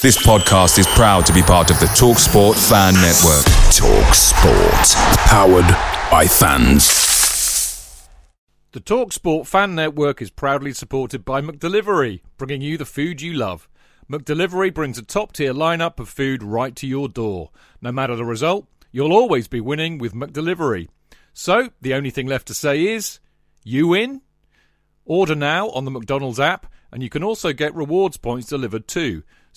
This podcast is proud to be part of the TalkSport Fan Network. TalkSport, powered by fans. The TalkSport Fan Network is proudly supported by McDelivery, bringing you the food you love. McDelivery brings a top-tier lineup of food right to your door. No matter the result, you'll always be winning with McDelivery. So, the only thing left to say is, you win. Order now on the McDonald's app, and you can also get rewards points delivered too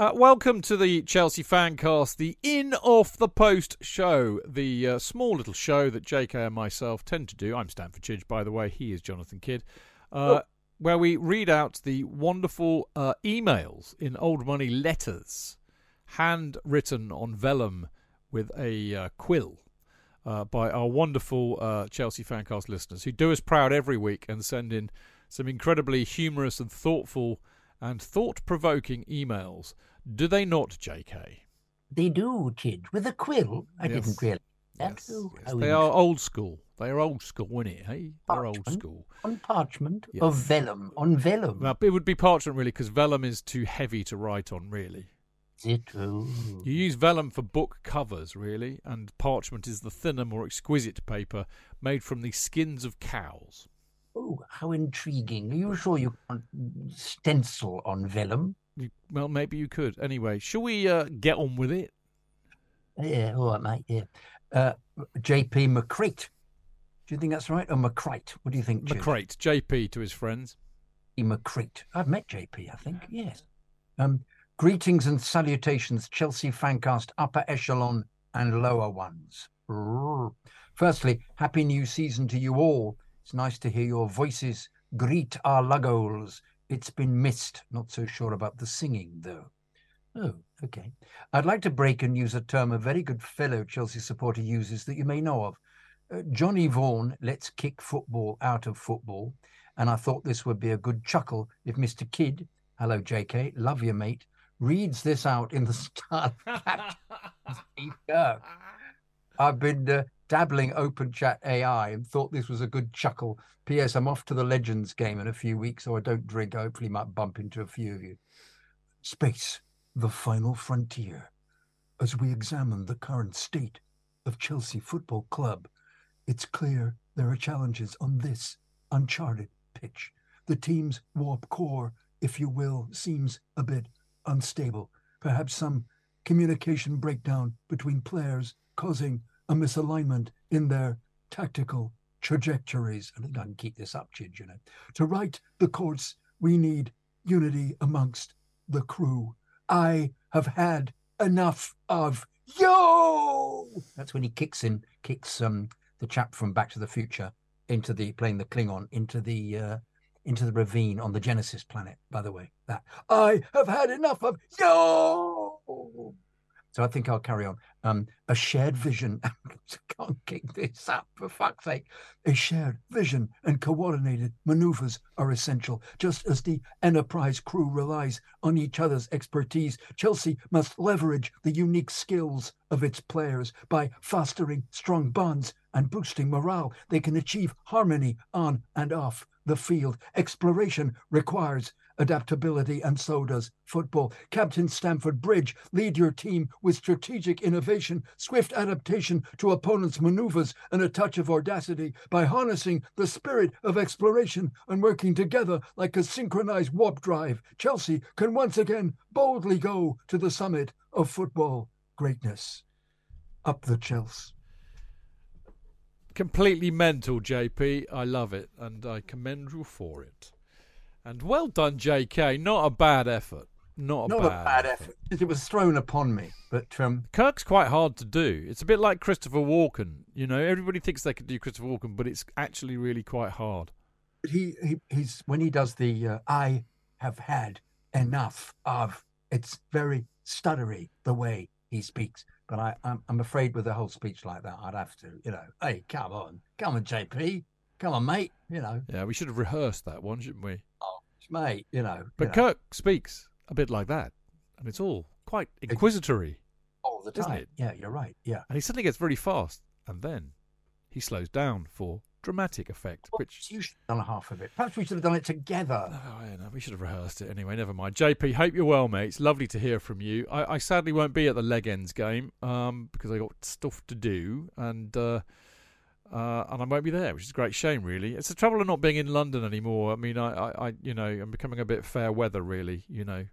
Uh, welcome to the Chelsea Fancast, the in off the post show, the uh, small little show that JK and myself tend to do. I'm Stamford Chidge, by the way. He is Jonathan Kydd, uh, oh. where we read out the wonderful uh, emails in old money letters, handwritten on vellum with a uh, quill. Uh, by our wonderful Chelsea Fancast listeners who do us proud every week and send in some incredibly humorous and thoughtful and thought provoking emails do they not, J.K.? They do, Kid. With a quill. I yes. didn't really. Yes, oh, yes. They are old school. They are old school, isn't it? Hey, they're old school. On parchment yes. or vellum? On vellum. Well, it would be parchment really, because vellum is too heavy to write on. Really. Is it true? You use vellum for book covers, really, and parchment is the thinner, more exquisite paper made from the skins of cows. Oh, how intriguing! Are you sure you can't stencil on vellum? Well, maybe you could. Anyway, shall we uh, get on with it? Yeah, all right, mate. Yeah. Uh, JP McCrate. Do you think that's right? Or McCrate? What do you think? McCrate. JP to his friends. McCrate. I've met JP, I think. Yes. Um, greetings and salutations, Chelsea fancast upper echelon and lower ones. Firstly, happy new season to you all. It's nice to hear your voices. Greet our luggles. It's been missed. Not so sure about the singing, though. Oh, okay. I'd like to break and use a term a very good fellow Chelsea supporter uses that you may know of. Uh, Johnny Vaughan lets kick football out of football. And I thought this would be a good chuckle if Mr. Kydd, hello JK, love you, mate, reads this out in the style of Steve Kirk. I've been uh, dabbling open chat AI and thought this was a good chuckle. P.S. I'm off to the Legends game in a few weeks, so I don't drink. I hopefully might bump into a few of you. Space, the final frontier. As we examine the current state of Chelsea Football Club, it's clear there are challenges on this uncharted pitch. The team's warp core, if you will, seems a bit unstable. Perhaps some communication breakdown between players causing a misalignment in their tactical trajectories. And I can keep this up, Chid, you know. To write the course, we need unity amongst the crew. I have had enough of yo. That's when he kicks in, kicks um the chap from Back to the Future into the playing the Klingon into the uh, into the ravine on the Genesis planet. By the way, that I have had enough of yo. So I think I'll carry on. Um, a shared vision. I can't kick this up for fuck's sake. A shared vision and coordinated maneuvers are essential. Just as the enterprise crew relies on each other's expertise, Chelsea must leverage the unique skills of its players by fostering strong bonds and boosting morale. They can achieve harmony on and off the field. Exploration requires adaptability, and so does football. Captain Stamford Bridge, lead your team with strategic innovation, swift adaptation to opponents' maneuvers, and a touch of audacity by harnessing the spirit of exploration and working together like a synchronized warp drive. Chelsea can once again boldly go to the summit of football greatness. Up the Chelsea completely mental, JP. I love it, and I commend you for it. And well done, JK. Not a bad effort. not a Not bad, a bad effort. It was thrown upon me, but um, Kirk's quite hard to do. It's a bit like Christopher Walken. You know, everybody thinks they could do Christopher Walken, but it's actually really quite hard. he, he he's when he does the uh, I have had enough of. It's very stuttery the way he speaks. But I, I'm, I'm afraid with a whole speech like that, I'd have to, you know, hey, come on, come on, JP, come on, mate, you know, Yeah, we should have rehearsed that one, shouldn't we? Mate, you know. But you know, Kirk speaks a bit like that, and it's all quite inquisitory. all the isn't time. it? Yeah, you're right. Yeah. And he suddenly gets very fast, and then he slows down for dramatic effect, which you should have done half of it. Perhaps we should have done it together. Oh, I don't. We should have rehearsed it anyway. Never mind. JP, hope you're well, mate. It's lovely to hear from you. I, I sadly won't be at the leg ends game um, because I got stuff to do, and uh, uh, and I won't be there, which is a great shame. Really, it's the trouble of not being in London anymore. I mean, I, I, I you know, I'm becoming a bit fair weather. Really, you know.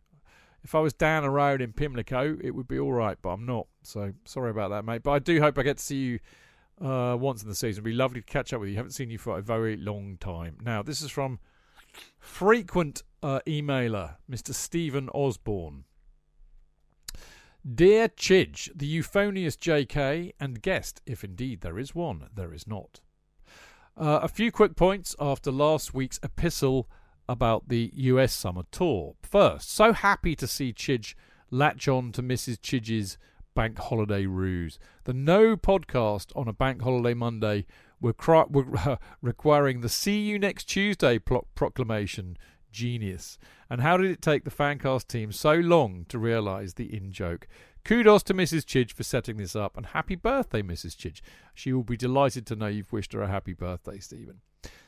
If I was down a road in Pimlico, it would be all right, but I'm not. So sorry about that, mate. But I do hope I get to see you uh, once in the season. It'd be lovely to catch up with you. I Haven't seen you for a very long time. Now, this is from frequent uh, emailer, Mr. Stephen Osborne. Dear Chidge, the euphonious JK, and guest, if indeed there is one, there is not. Uh, a few quick points after last week's epistle about the US summer tour. First, so happy to see Chidge latch on to Mrs. Chidge's bank holiday ruse. The no podcast on a bank holiday Monday were, cri- were uh, requiring the see you next Tuesday pro- proclamation. Genius. And how did it take the fancast team so long to realise the in joke? Kudos to Mrs. Chidge for setting this up, and happy birthday, Mrs. Chidge. She will be delighted to know you've wished her a happy birthday, Stephen.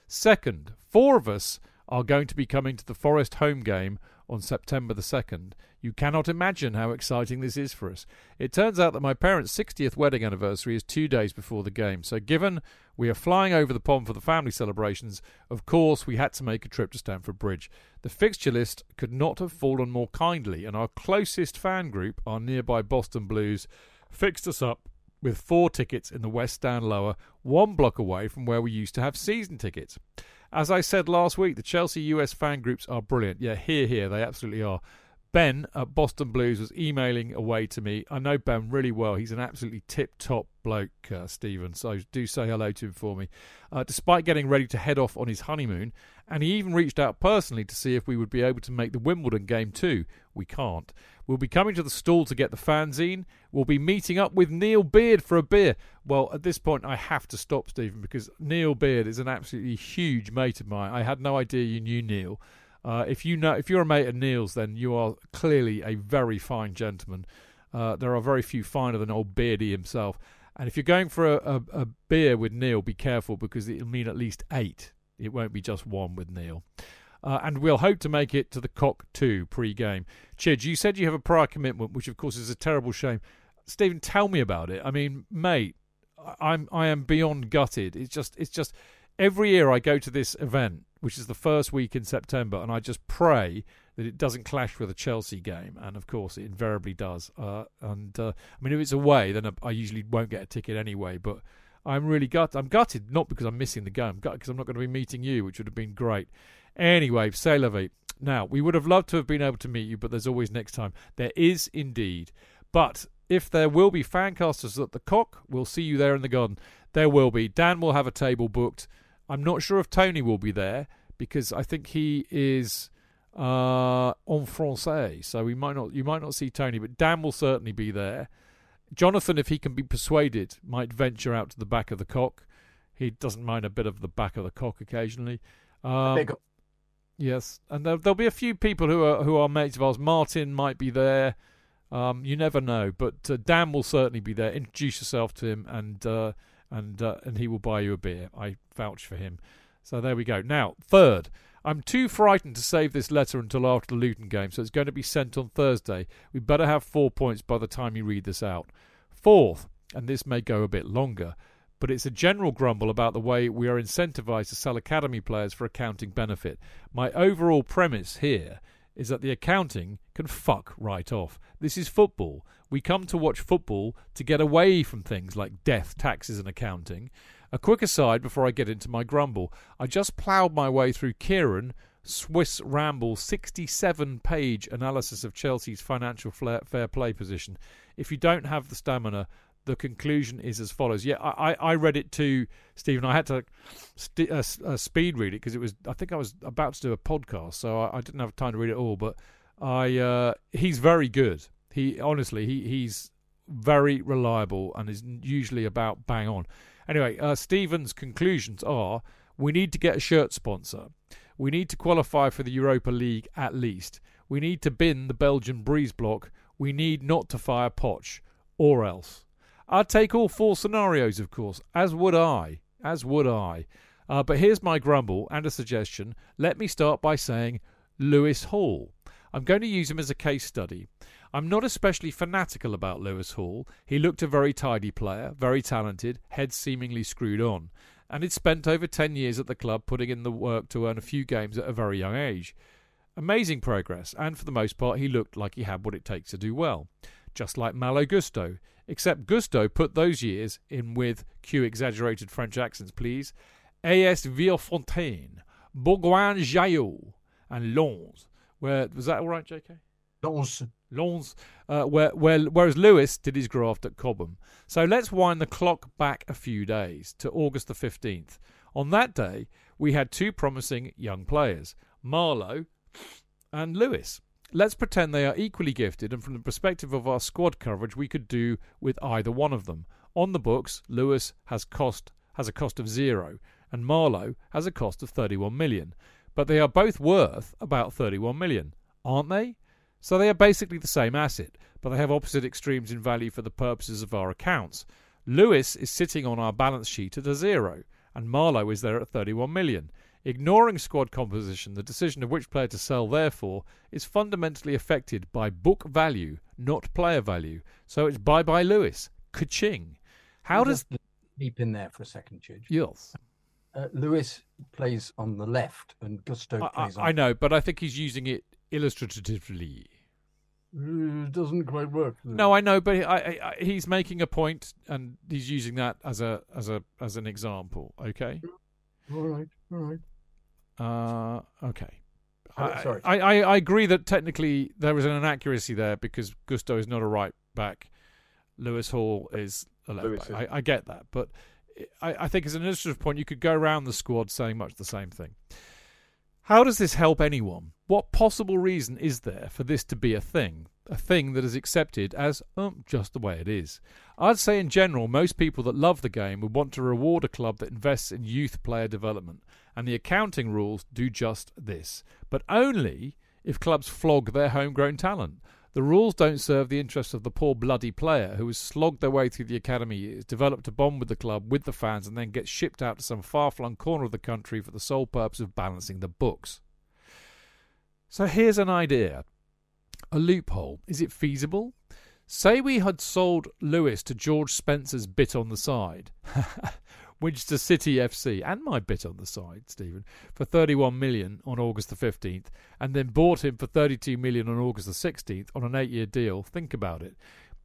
Second, four of us are going to be coming to the Forest home game on September the 2nd. You cannot imagine how exciting this is for us. It turns out that my parents' 60th wedding anniversary is two days before the game, so given we are flying over the pond for the family celebrations, of course we had to make a trip to Stamford Bridge. The fixture list could not have fallen more kindly, and our closest fan group, our nearby Boston Blues, fixed us up with four tickets in the West Stand Lower, one block away from where we used to have season tickets. As I said last week, the Chelsea US fan groups are brilliant. Yeah, here, here, they absolutely are. Ben at Boston Blues was emailing away to me. I know Ben really well. He's an absolutely tip top bloke, uh, Stephen. So do say hello to him for me. Uh, despite getting ready to head off on his honeymoon, and he even reached out personally to see if we would be able to make the Wimbledon game too. We can't. We'll be coming to the stall to get the fanzine. We'll be meeting up with Neil Beard for a beer. Well, at this point, I have to stop, Stephen, because Neil Beard is an absolutely huge mate of mine. I had no idea you knew Neil. Uh, if you know, if you're a mate of Neil's, then you are clearly a very fine gentleman. Uh, there are very few finer than old Beardy himself. And if you're going for a, a, a beer with Neil, be careful because it'll mean at least eight. It won't be just one with Neil. Uh, and we'll hope to make it to the Cock 2 pre game. Chidge, you said you have a prior commitment, which of course is a terrible shame. Stephen, tell me about it. I mean, mate, I'm I am beyond gutted. It's just it's just every year I go to this event, which is the first week in September, and I just pray that it doesn't clash with a Chelsea game, and of course it invariably does. Uh, and uh, I mean, if it's away, then I usually won't get a ticket anyway. But I'm really gut. I'm gutted not because I'm missing the game, because I'm not going to be meeting you, which would have been great. Anyway, say vie. Now we would have loved to have been able to meet you, but there's always next time. There is indeed, but. If there will be fancasters at the cock, we'll see you there in the garden. There will be. Dan will have a table booked. I'm not sure if Tony will be there because I think he is uh, en français, so we might not. You might not see Tony, but Dan will certainly be there. Jonathan, if he can be persuaded, might venture out to the back of the cock. He doesn't mind a bit of the back of the cock occasionally. Um, yes, and there, there'll be a few people who are who are mates of ours. Martin might be there. Um, you never know, but uh, Dan will certainly be there. Introduce yourself to him, and uh, and uh, and he will buy you a beer. I vouch for him. So there we go. Now, third, I'm too frightened to save this letter until after the Luton game, so it's going to be sent on Thursday. We better have four points by the time you read this out. Fourth, and this may go a bit longer, but it's a general grumble about the way we are incentivized to sell academy players for accounting benefit. My overall premise here is that the accounting can fuck right off. This is football. We come to watch football to get away from things like death, taxes, and accounting. A quick aside before I get into my grumble. I just ploughed my way through Kieran Swiss Ramble 67 page analysis of Chelsea's financial fair play position. If you don't have the stamina, the conclusion is as follows. Yeah, I, I read it to Stephen. I had to st- uh, uh, speed read it because it was. I think I was about to do a podcast, so I, I didn't have time to read it all. But I, uh, he's very good. He honestly, he he's very reliable and is usually about bang on. Anyway, uh, Stephen's conclusions are: we need to get a shirt sponsor. We need to qualify for the Europa League at least. We need to bin the Belgian breeze block. We need not to fire Poch, or else. I'd take all four scenarios, of course, as would I. As would I. Uh, but here's my grumble and a suggestion. Let me start by saying Lewis Hall. I'm going to use him as a case study. I'm not especially fanatical about Lewis Hall. He looked a very tidy player, very talented, head seemingly screwed on, and he'd spent over 10 years at the club putting in the work to earn a few games at a very young age. Amazing progress, and for the most part, he looked like he had what it takes to do well. Just like Malo Gusto, except Gusto put those years in with, cue exaggerated French accents, please, AS Villefontaine, Bourgoin Jallieu, and Lens. Where was that all right, JK? Lens. Lens, uh, where, where, whereas Lewis did his graft at Cobham. So let's wind the clock back a few days to August the 15th. On that day, we had two promising young players, Malo and Lewis. Let's pretend they are equally gifted, and from the perspective of our squad coverage, we could do with either one of them. On the books, Lewis has cost has a cost of zero, and Malo has a cost of 31 million. But they are both worth about 31 million, aren't they? So they are basically the same asset, but they have opposite extremes in value for the purposes of our accounts. Lewis is sitting on our balance sheet at a zero, and Malo is there at 31 million. Ignoring squad composition, the decision of which player to sell, therefore, is fundamentally affected by book value, not player value. So it's bye bye Lewis. Kaching. How does. Deep in there for a second, Chidge. Yes. Uh, Lewis plays on the left and Gusto I, plays I, on. I know, but I think he's using it illustratively. It doesn't quite work. No, I know, but I, I, I, he's making a point, and he's using that as a as a as an example. Okay. All right. All right. Uh, okay. Oh, I, sorry. I, I, I agree that technically there is an inaccuracy there because Gusto is not a right back. Lewis Hall is a left back. I, I get that, but I, I think as an illustrative point, you could go around the squad saying much the same thing. How does this help anyone? What possible reason is there for this to be a thing? A thing that is accepted as um, just the way it is. I'd say, in general, most people that love the game would want to reward a club that invests in youth player development, and the accounting rules do just this. But only if clubs flog their homegrown talent. The rules don't serve the interests of the poor bloody player who has slogged their way through the academy years, developed a bond with the club, with the fans, and then gets shipped out to some far flung corner of the country for the sole purpose of balancing the books. So here's an idea a loophole. Is it feasible? Say we had sold Lewis to George Spencer's bit on the side, Winchester City FC, and my bit on the side, Stephen, for 31 million on August the 15th, and then bought him for 32 million on August the 16th on an eight-year deal. Think about it.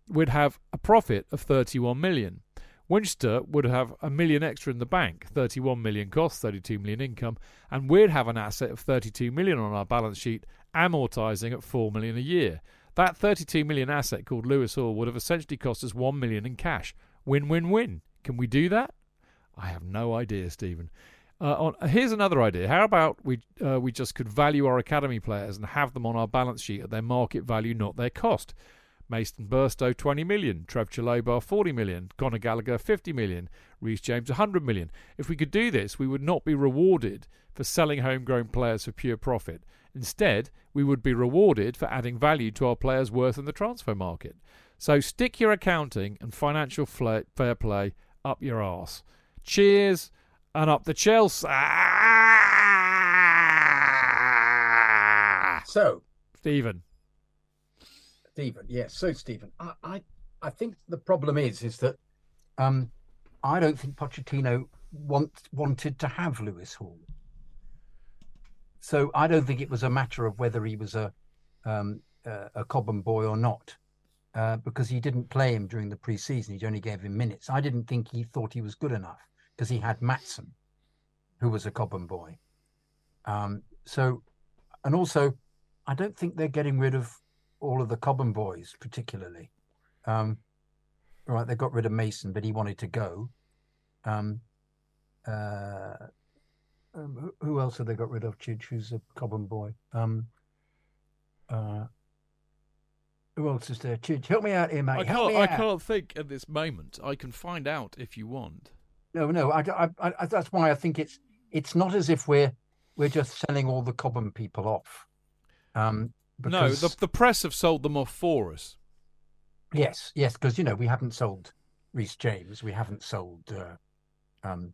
We'd have a profit of 31 million. Winchester would have a million extra in the bank, 31 million cost, 32 million income, and we'd have an asset of 32 million on our balance sheet, amortizing at 4 million a year. That 32 million asset called Lewis Hall would have essentially cost us 1 million in cash. Win win win. Can we do that? I have no idea, Stephen. Uh, on, here's another idea. How about we uh, we just could value our academy players and have them on our balance sheet at their market value, not their cost? Mason Burstow 20 million, Trev Chalobah 40 million, Conor Gallagher 50 million, Reece James 100 million. If we could do this, we would not be rewarded for selling homegrown players for pure profit. Instead, we would be rewarded for adding value to our players' worth in the transfer market. So stick your accounting and financial fair play up your arse. Cheers and up the Chelsea. So, Stephen. Stephen, yes. So, Stephen, I, I, I think the problem is, is that um, I don't think Pochettino want, wanted to have Lewis Hall. So I don't think it was a matter of whether he was a um, uh, a Cobham boy or not, uh, because he didn't play him during the pre-season. He only gave him minutes. I didn't think he thought he was good enough because he had Maatsen, who was a Cobham boy. Um, so and also, I don't think they're getting rid of all of the Cobham boys, particularly. Um, right, they got rid of Mason, but he wanted to go. Um, uh, um, who else have they got rid of? Chidge, who's a Cobham boy. Um, uh, who else is there? Chidge, help me out here, mate. I help can't. I out. can't think at this moment. I can find out if you want. No, no. I, I, I, that's why I think it's it's not as if we're we're just selling all the Cobham people off. Um, No, the the press have sold them off for us. yes, yes, because you know we haven't sold Reece James, we haven't sold uh, um,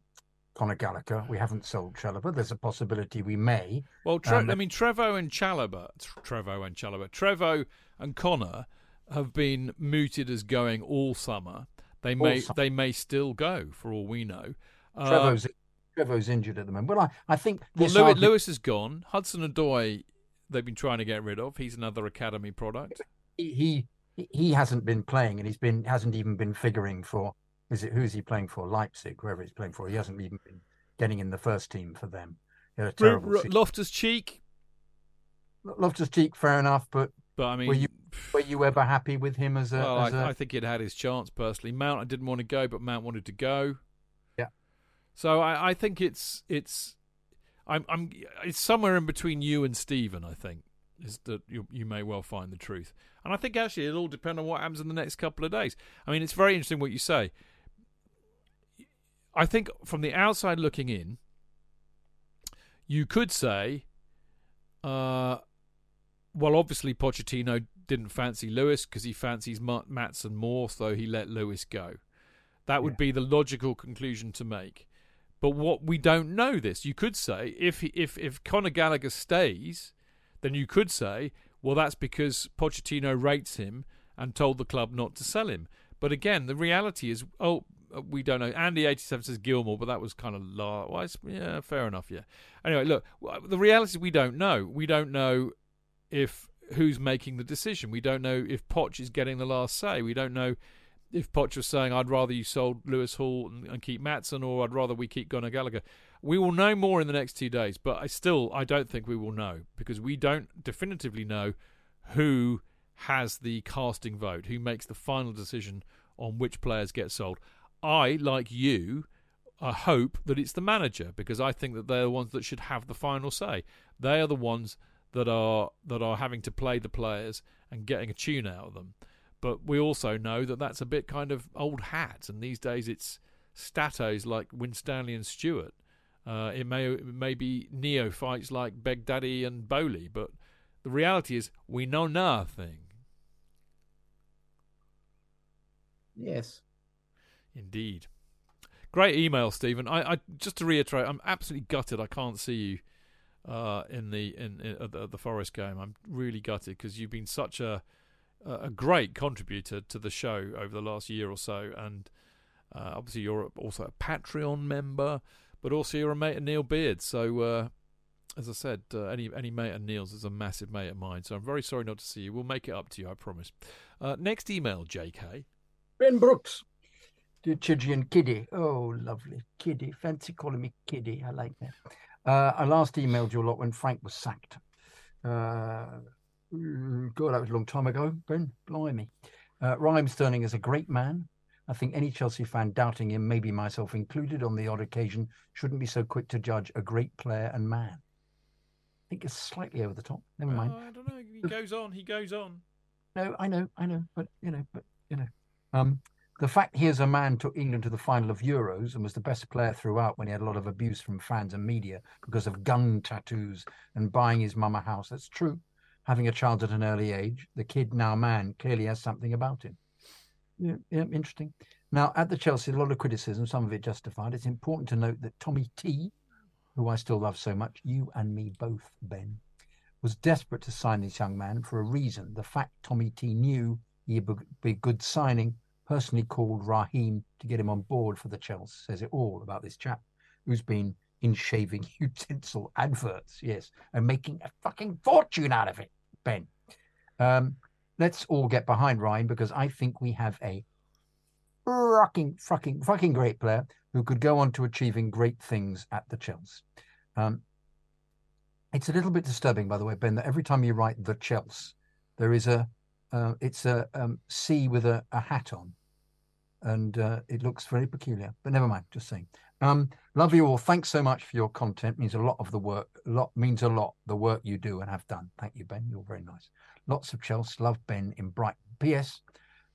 Conor Gallagher, we haven't sold Chalobah. There's a possibility we may. Well, Tre- Um, I mean, Trevo and Chalobah, Trevo and Chalobah, Trevo and Connor have been mooted as going all summer. They may summer. they may still go for all we know. Uh, Trevor's Trevor's injured at the moment. Well, I, I think well, Lewis, argument- Lewis is gone. Hudson Odoi, they've been trying to get rid of. He's another academy product. he he he hasn't been playing, and he's been hasn't even been figuring for. Is it who's he playing for? Leipzig, whoever he's playing for. He hasn't even been getting in the first team for them. A terrible season. Loftus Cheek, Loftus Cheek, fair enough, but but I mean, Were you- were you ever happy with him as a? well, as a- I, I think he'd had his chance personally. Mount, I didn't want to go, but Mount wanted to go. Yeah. So I, I think it's it's I'm I'm it's somewhere in between you and Stephen. I think is that you you may well find the truth, and I think actually it'll all depend on what happens in the next couple of days. I mean, it's very interesting what you say. I think from the outside looking in, you could say, uh, well, obviously Pochettino didn't fancy Lewis because he fancies Ma- Maatsen more, so he let Lewis go. That would Yeah. be the logical conclusion to make. But what we don't know this, you could say if if if Conor Gallagher stays, then you could say, well, that's because Pochettino rates him and told the club not to sell him. But again, the reality is, oh, uh, we don't know. Andy eighty seven says Gilmore, but that was kind of la- well, it's- yeah, fair enough, yeah. Anyway, look, the reality is we don't know. We don't know if who's making the decision. We don't know if Poch is getting the last say. We don't know if Poch was saying, "I'd rather you sold Lewis Hall and, and keep Maatsen, or I'd rather we keep Conor Gallagher." We will know more in the next two days, but I still I don't think we will know because we don't definitively know who has the casting vote, who makes the final decision on which players get sold. I, like you, I hope that it's the manager because I think that they're the ones that should have the final say. They are the ones that are that are having to play the players and getting a tune out of them. But we also know that that's a bit kind of old hat, and these days it's statos like Winstanley and Stewart. Uh, it may it may be neophytes like Behdad and Boehly, but the reality is we know nothing. yes. Indeed. Great email, Stephen. I, I just to reiterate, I'm absolutely gutted. I can't see you uh, in the in, in at the, the Forest game. I'm really gutted because you've been such a a great contributor to the show over the last year or so, and uh, obviously you're also a Patreon member, but also you're a mate of Neil Beard. So, uh, as I said, uh, any any mate of Neil's is a massive mate of mine. So I'm very sorry not to see you. We'll make it up to you, I promise. Uh, next email, J.K. Ben Brooks. The Chidgy and Kiddy. Oh, lovely. Kiddy. Fancy calling me Kiddy. I like that. Uh, I last emailed you a lot when Frank was sacked. Uh, mm, God, that was a long time ago, Ben. Blimey. Uh, Raheem Sterling is a great man. I think any Chelsea fan doubting him, maybe myself included on the odd occasion, shouldn't be so quick to judge a great player and man. I think it's slightly over the top. Never mind. Oh, I don't know. He goes on. He goes on. No, I know, I know, but you know, but you know, um, the fact here's a man took England to the final of Euros and was the best player throughout when he had a lot of abuse from fans and media because of gun tattoos and buying his mum a house. That's true. Having a child at an early age, the kid now man clearly has something about him. Yeah, yeah, interesting. Now at the Chelsea, a lot of criticism, some of it justified. It's important to note that Tommy T, who I still love so much, you and me both, Ben, was desperate to sign this young man for a reason. The fact Tommy T knew he'd be a good signing, personally called Raheem to get him on board for the Chelsea, says it all about this chap who's been in shaving utensil adverts, yes, and making a fucking fortune out of it, Ben. Um, let's all get behind Ryan because I think we have a fucking, fucking, fucking great player who could go on to achieving great things at the Chelsea. Um, It's a little bit disturbing, by the way, Ben, that every time you write the Chelsea, there is a uh, it's a um, C with a, a hat on, and uh, it looks very peculiar. But never mind, just saying. Um, love you all. Thanks so much for your content. Means a lot of the work. A lot means a lot. The work you do and have done. Thank you, Ben. You're very nice. Lots of Chelsea. Love Ben in Brighton. P.S.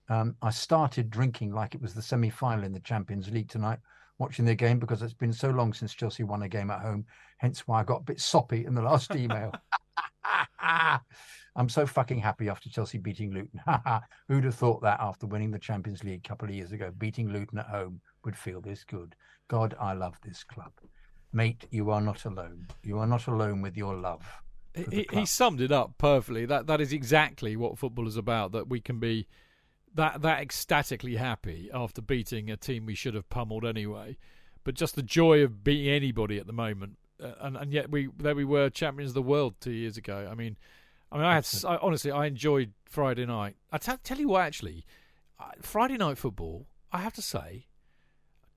Um, I started drinking like it was the semi-final in the Champions League tonight, watching the game because it's been so long since Chelsea won a game at home. Hence why I got a bit soppy in the last email. I'm so fucking happy after Chelsea beating Luton. Who'd have thought that after winning the Champions League a couple of years ago, beating Luton at home would feel this good? God, I love this club. Mate, you are not alone. You are not alone with your love. He, he, summed it up perfectly. That that is exactly what football is about. That we can be that that ecstatically happy after beating a team we should have pummeled anyway, but just the joy of beating anybody at the moment. Uh, and and yet we there we were champions of the world two years ago. I mean, I mean, I had I, honestly I enjoyed Friday night. I t- tell you what, actually, Friday night football. I have to say,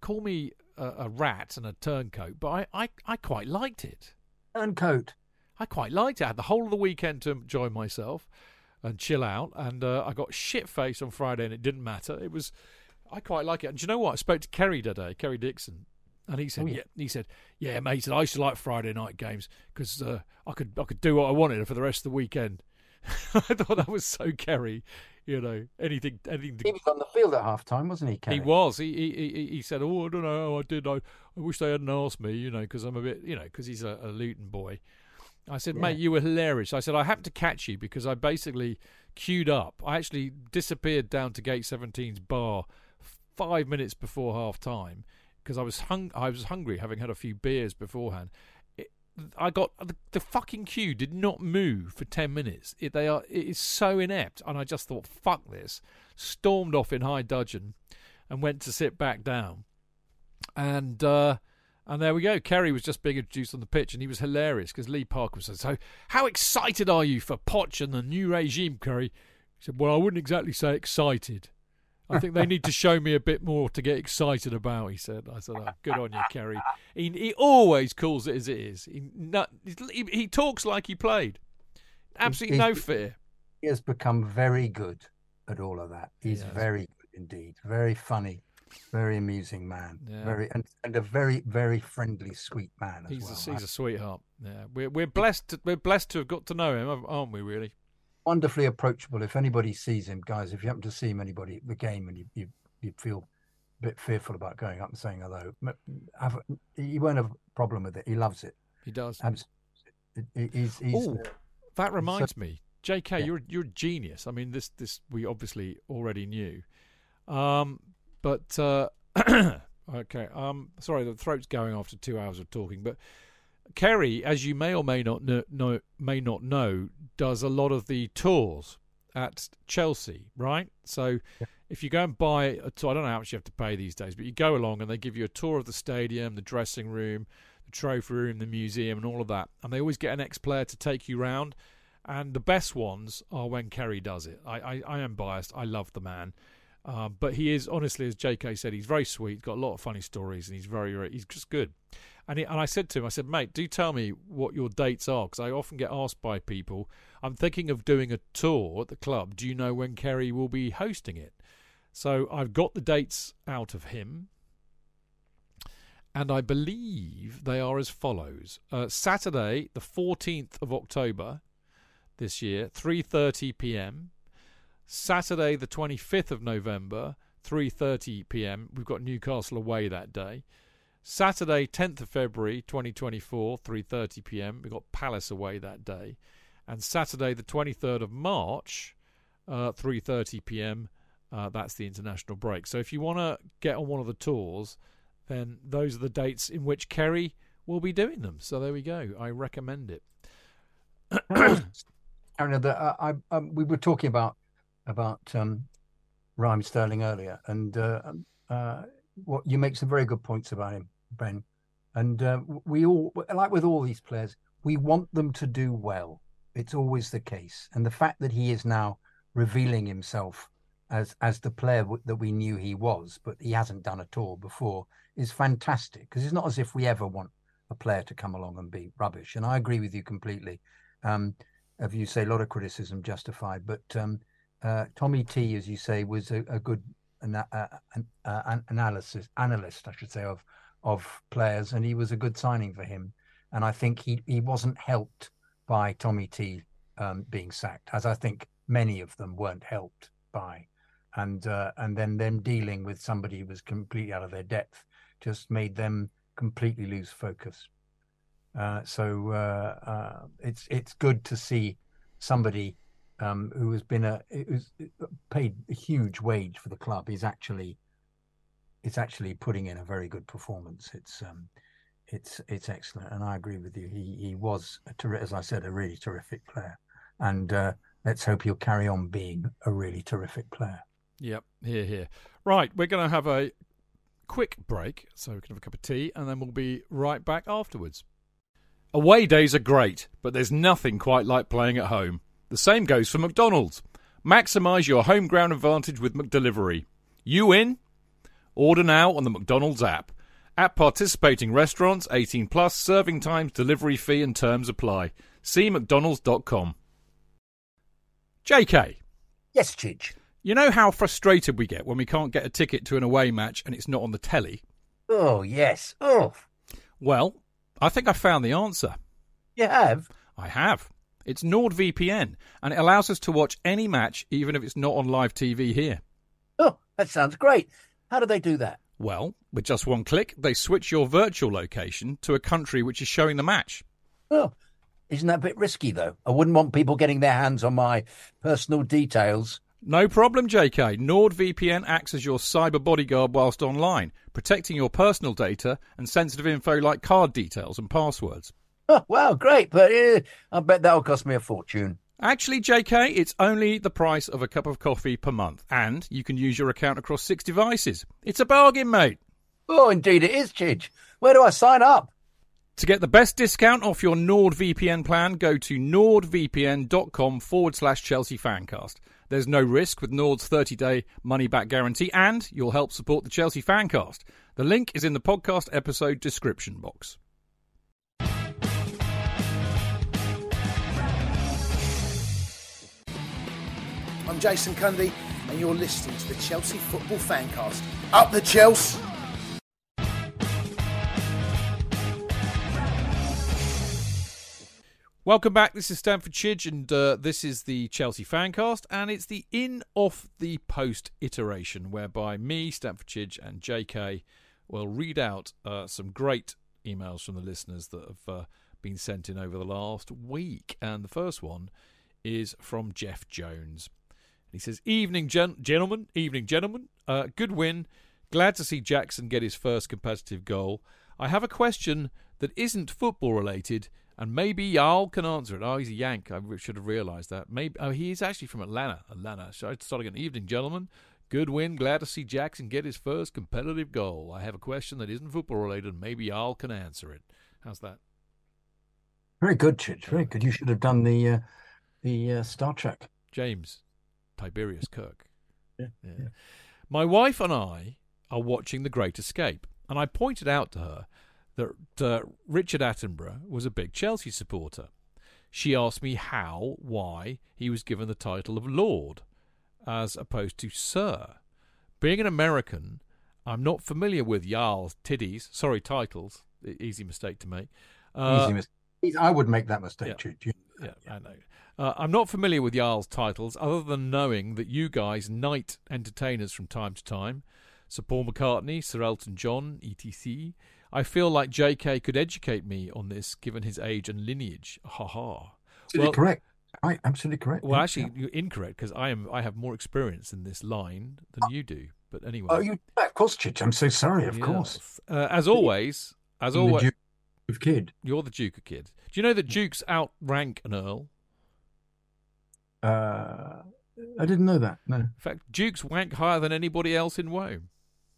call me a, a rat and a turncoat, but I, I, I quite liked it. Turncoat. I quite liked it. I had the whole of the weekend to enjoy myself and chill out, and uh, I got shit faced on Friday, and it didn't matter. It was, I quite like it. And do you know what? I spoke to Kerry today, Kerry Dixon, and he said, oh, yeah. yeah. he said, yeah, mate. He said I used to like Friday night games because uh, I could I could do what I wanted for the rest of the weekend. I thought that was so Kerry you know, anything, anything. To... He was on the field at half time, wasn't he? Kerry? He was. He, he he said, "Oh, I don't know. I did. I, I wish they hadn't asked me. You know, because I'm a bit, you know, because he's a, a Luton boy." I said, yeah. "Mate, you were hilarious." I said, "I happened to catch you because I basically queued up. I actually disappeared down to Gate 17's bar five minutes before half time." Because I was hung, I was hungry, having had a few beers beforehand, I got the, the, fucking queue did not move for ten minutes. It, they are it is so inept, and I just thought, fuck this. Stormed off in high dudgeon, and went to sit back down, and uh, and there we go. Kerry was just being introduced on the pitch, and he was hilarious because Lee Parker said, "So, how excited are you for Poch and the new regime, Kerry?" He said, "Well, I wouldn't exactly say excited." I think they need to show me a bit more to get excited about. He said. I said, oh, "Good on you, Kerry." He he always calls it as it is. He not, he, he talks like he played. Absolutely no fear. He has become very good at all of that. He's yes. very good indeed. Very funny, very amusing man. Yeah. Very and, and a very very friendly, sweet man as he's well. A, he's a sweetheart. Yeah, we're we're blessed. To, we're blessed to have got to know him, aren't we? Really wonderfully approachable. If anybody sees him, guys, if you happen to see him anybody at the game and you, you, you feel a bit fearful about going up and saying hello, have, he won't have a problem with it. He loves it. He does. Absolutely. He's, he's, Ooh, that reminds so, me, J.K. Yeah. You're you're a genius. I mean, this this we obviously already knew, um, but uh, okay. Um, sorry, the throat's going after two hours of talking, but Kerry, as you may or may not know, know, may not know, does a lot of the tours at Chelsea, right? So yeah. if you go and buy a tour, I don't know how much you have to pay these days, but you go along and they give you a tour of the stadium, the dressing room, the trophy room, the museum, and all of that. And they always get an ex-player to take you round. And the best ones are when Kerry does it. I, I, I am biased. I love the man. Uh, but he is honestly, as J.K. said, he's very sweet. Got a lot of funny stories, and he's very, very he's just good. And, he, and I said to him, I said, mate, do tell me what your dates are, because I often get asked by people, I'm thinking of doing a tour at the club. Do you know when Kerry will be hosting it? So I've got the dates out of him, and I believe they are as follows: uh, Saturday, the 14th of October this year, 3:30 p.m. Saturday, the 25th of November, 3:30 p.m. We've got Newcastle away that day. Saturday, 10th of February 2024, 3:30 p.m. We've got Palace away that day, and Saturday, the 23rd of March, uh, 3:30 p.m. Uh, that's the international break. So if you want to get on one of the tours, then those are the dates in which Kerry will be doing them. So there we go. I recommend it. Aaron, uh, I, um, we were talking about about um, Raheem Sterling earlier, and uh, um, uh, what you make some very good points about him, Ben. And uh, we all, like with all these players, we want them to do well. It's always the case, and the fact that he is now revealing himself as as the player w- that we knew he was, but he hasn't done at all before, is fantastic. Because it's not as if we ever want a player to come along and be rubbish. And I agree with you completely. Um, if you say a lot of criticism justified, but um, uh, Tommy T, as you say, was a, a good ana- uh, uh, analysis analyst, I should say, of of players, and he was a good signing for him. And I think he he wasn't helped by Tommy T um, being sacked, as I think many of them weren't helped by. And uh, and then them dealing with somebody who was completely out of their depth just made them completely lose focus. Uh, so uh, it's it's good to see somebody um, who has been a who's paid a huge wage for the club is actually it's actually putting in a very good performance. It's um, it's it's excellent, and I agree with you. He he was ter- as I said a really terrific player, and uh, let's hope he'll carry on being a really terrific player. Yep, here here. Right, we're going to have a quick break so we can have a cup of tea, and then we'll be right back afterwards. Away days are great, but there's nothing quite like playing at home. The same goes for McDonald's. Maximise your home ground advantage with McDelivery. You in? Order now on the McDonald's app. At participating restaurants, 18 plus, serving times, delivery fee and terms apply. See mcdonalds.com. JK. Yes, Chidge. You know how frustrated we get when we can't get a ticket to an away match and it's not on the telly? Oh, yes. Oh. Well, I think I found the answer. You have? I have. It's NordVPN, and it allows us to watch any match, even if it's not on live TV here. Oh, that sounds great. How do they do that? Well, with just one click, they switch your virtual location to a country which is showing the match. Oh, isn't that a bit risky, though? I wouldn't want people getting their hands on my personal details. No problem, JK. NordVPN acts as your cyber bodyguard whilst online, protecting your personal data and sensitive info like card details and passwords. Oh, wow, great. But uh, I bet that'll cost me a fortune. Actually, JK, it's only the price of a cup of coffee per month, and you can use your account across six devices. It's a bargain, mate. Oh, indeed it is, Chidge. Where do I sign up? To get the best discount off your NordVPN plan, go to nordvpn.com forward slash Chelsea Fancast. There's no risk with Nord's 30 day money back guarantee, and you'll help support the Chelsea Fancast. The link is in the podcast episode description box. I'm Jason Cundy, and you're listening to the Chelsea Football Fancast. Up the Chelsea! Welcome back. This is Stamford Chidge, and uh, this is the Chelsea Fancast, and it's the in off the post iteration whereby me, Stamford Chidge, and JK will read out uh, some great emails from the listeners that have uh, been sent in over the last week. And the first one is from Jeff Jones. He says, "Evening, gen- gentlemen. Evening, gentlemen. Uh, good win. Glad to see Jackson get his first competitive goal. I have a question that isn't football related." And maybe Jarl can answer it. Oh, he's a Yank. I should have realised that. Maybe oh, he's actually from Atlanta. Atlanta. So I start again. Evening, gentlemen. Good win. Glad to see Jackson get his first competitive goal. I have a question that isn't football related. And maybe Jarl can answer it. How's that? Very good, Chidge. Very good. You should have done the uh, the uh, Star Trek. James Tiberius Kirk. Yeah, yeah. yeah. My wife and I are watching The Great Escape, and I pointed out to her that uh, Richard Attenborough was a big Chelsea supporter. She asked me how, why he was given the title of Lord as opposed to Sir. Being an American, I'm not familiar with Jarl's tiddies, sorry, titles. Easy mistake to make. Uh, Easy mistake. I would make that mistake, yeah, yeah, yeah, I know. Uh, I'm not familiar with Jarl's titles, other than knowing that you guys knight entertainers from time to time. Sir Paul McCartney, Sir Elton John, etc. I feel like J.K. could educate me on this, given his age and lineage. Ha ha. Absolutely well, correct. Right, absolutely correct. Well, actually, yeah. you're incorrect because I am. I have more experience in this line than you do. But anyway. Oh, you of course, Chidge. I'm so sorry. Of course. Uh, as always, as I'm always, the Duke of Kydd. You're the Duke of Kydd. Do you know that Dukes outrank an Earl? Uh, I didn't know that. No. In fact, Dukes rank higher than anybody else in Rome.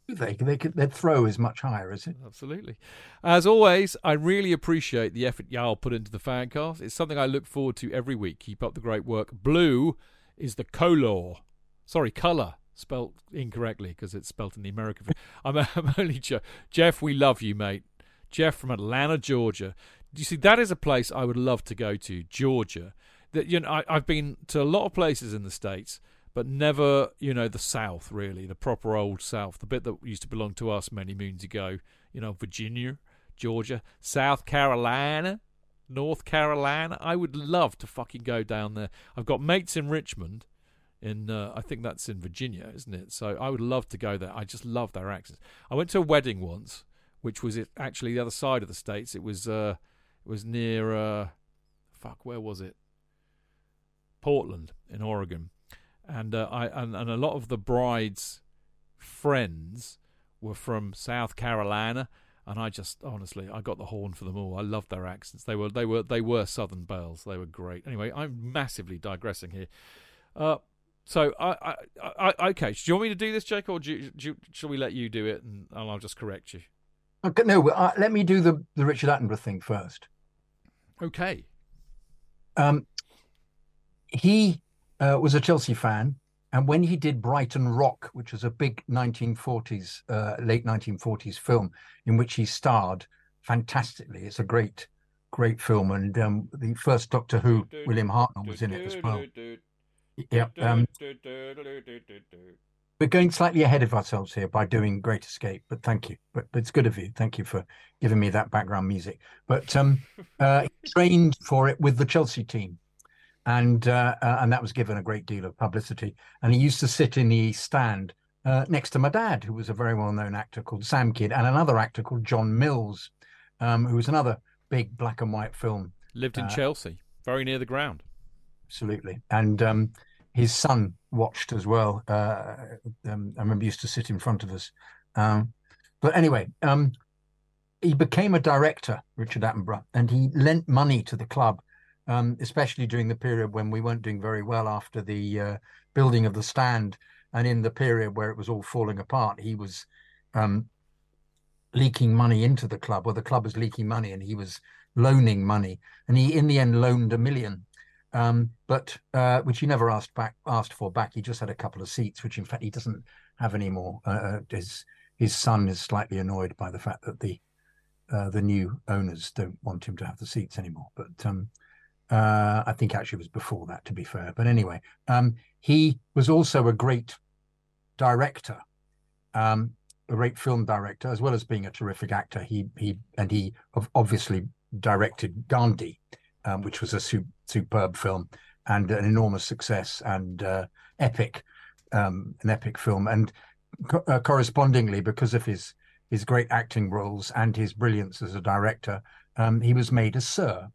They, they could, their throw is much higher, is it? Absolutely. As always, I really appreciate the effort y'all put into the fancast. It's something I look forward to every week. Keep up the great work. Blue is the color. Sorry, color. Spelt incorrectly because it's spelt in the American. I'm, I'm only jo- Jeff. We love you, mate. Jeff from Atlanta, Georgia. You see, that is a place I would love to go to, Georgia. That you know, I, I've been to a lot of places in the states, but never, you know, the South really, the proper old South, the bit that used to belong to us many moons ago. You know, Virginia, Georgia, South Carolina, North Carolina. I would love to fucking go down there. I've got mates in Richmond. In uh, I think that's in Virginia, isn't it? So I would love to go there. I just love their accents. I went to a wedding once, which was actually the other side of the states. It was uh, it was near uh, fuck, where was it? Portland in Oregon, and uh, I and, and a lot of the bride's friends were from South Carolina, and I just honestly I got the horn for them all. I loved their accents. They were they were they were Southern belles. They were great. Anyway, I'm massively digressing here. Uh, so I, I, I okay. Do you want me to do this, Jake, or do you, do you, shall we let you do it and I'll just correct you? Okay, no, uh, let me do the the Richard Attenborough thing first. Okay. Um, he uh, was a Chelsea fan, and when he did Brighton Rock, which was a big 1940s, uh, late 1940s film in which he starred fantastically, it's a great, great film. And um, the first Doctor Who, William Hartnell, was in it as well. Yeah. Um, we're going slightly ahead of ourselves here by doing Great Escape, but thank you. But, but it's good of you. Thank you for giving me that background music. But um, uh, trained for it with the Chelsea team, and uh, uh, and that was given a great deal of publicity. And he used to sit in the stand uh, next to my dad, who was a very well-known actor called Sam Kydd, and another actor called John Mills, um, who was another big black and white film. Lived in Chelsea, very near the ground. Absolutely, and um, his son watched as well. Uh, um, I remember he used to sit in front of us. Um, but anyway, um, he became a director, Richard Attenborough, and he lent money to the club, um, especially during the period when we weren't doing very well after the uh, building of the stand, and in the period where it was all falling apart. He was um, leaking money into the club, or the club was leaking money, and he was loaning money, and he in the end loaned a million um, but uh, which he never asked back asked for back. He just had a couple of seats, which in fact he doesn't have anymore. Uh, uh, his his son is slightly annoyed by the fact that the uh, the new owners don't want him to have the seats anymore. But um, uh, I think actually it was before that, to be fair. But anyway, um, he was also a great director, um, a great film director, as well as being a terrific actor. He he and he obviously directed Gandhi um, which was a su- superb film and an enormous success and uh, epic, um, an epic film. And co- uh, correspondingly, because of his his great acting roles and his brilliance as a director, um, he was made a sir,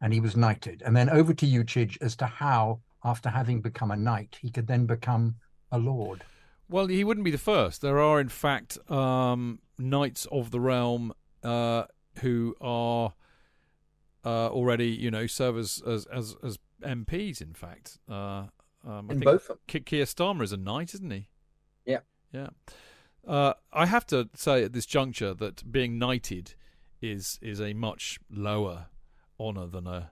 and he was knighted. And then over to you, Chidge, as to how, after having become a knight, he could then become a lord. Well, he wouldn't be the first. There are, in fact, um, knights of the realm uh, who are uh, already, you know, serve as as as, as MPs. In fact, uh, um, I in think both of. Keir Starmer is a knight, isn't he? Yeah, yeah. Uh, I have to say at this juncture that being knighted is is a much lower honour than a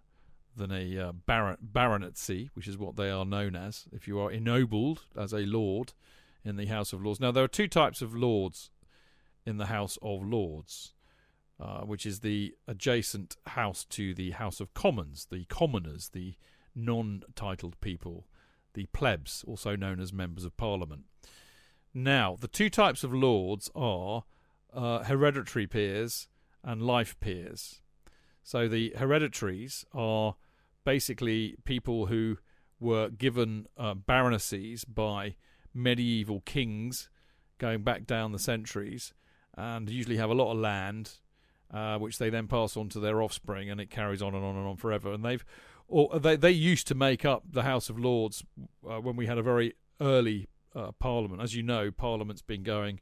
than a uh, baron, baronetcy, which is what they are known as. If you are ennobled as a lord in the House of Lords, now there are two types of lords in the House of Lords. Uh, which is the adjacent house to the House of Commons, the commoners, the non titled people, the plebs, also known as members of parliament. Now, the two types of lords are uh, hereditary peers and life peers. So the hereditaries are basically people who were given uh, by medieval kings going back down the centuries and usually have a lot of land uh, which they then pass on to their offspring, and it carries on and on and on forever. And they've, or they they used to make up the House of Lords uh, when we had a very early uh, Parliament. As you know, Parliament's been going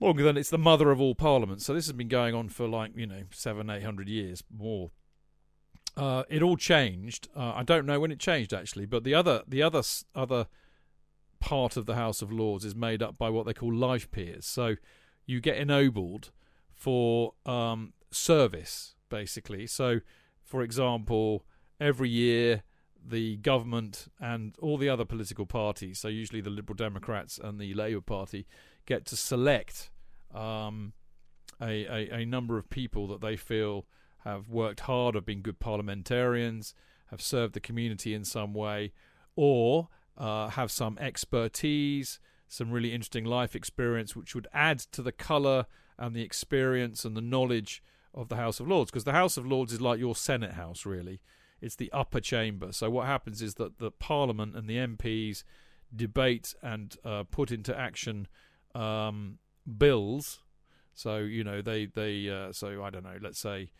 longer than it's the mother of all parliaments. So this has been going on for like you know seven, eight hundred years more. Uh, it all changed. Uh, I don't know when it changed actually, but the other the other other part of the House of Lords is made up by what they call life peers. So you get ennobled for um, service, basically. So, for example, every year the government and all the other political parties, so usually the Liberal Democrats and the Labour Party, get to select um, a, a, a number of people that they feel have worked hard, have been good parliamentarians, have served the community in some way, or uh, have some expertise, some really interesting life experience, which would add to the colour and the experience and the knowledge of the House of Lords. Because the House of Lords is like your Senate House, really. It's the upper chamber. So what happens is that the Parliament and the MPs debate and uh, put into action um, bills. So you know they they uh, so I don't know. Let's say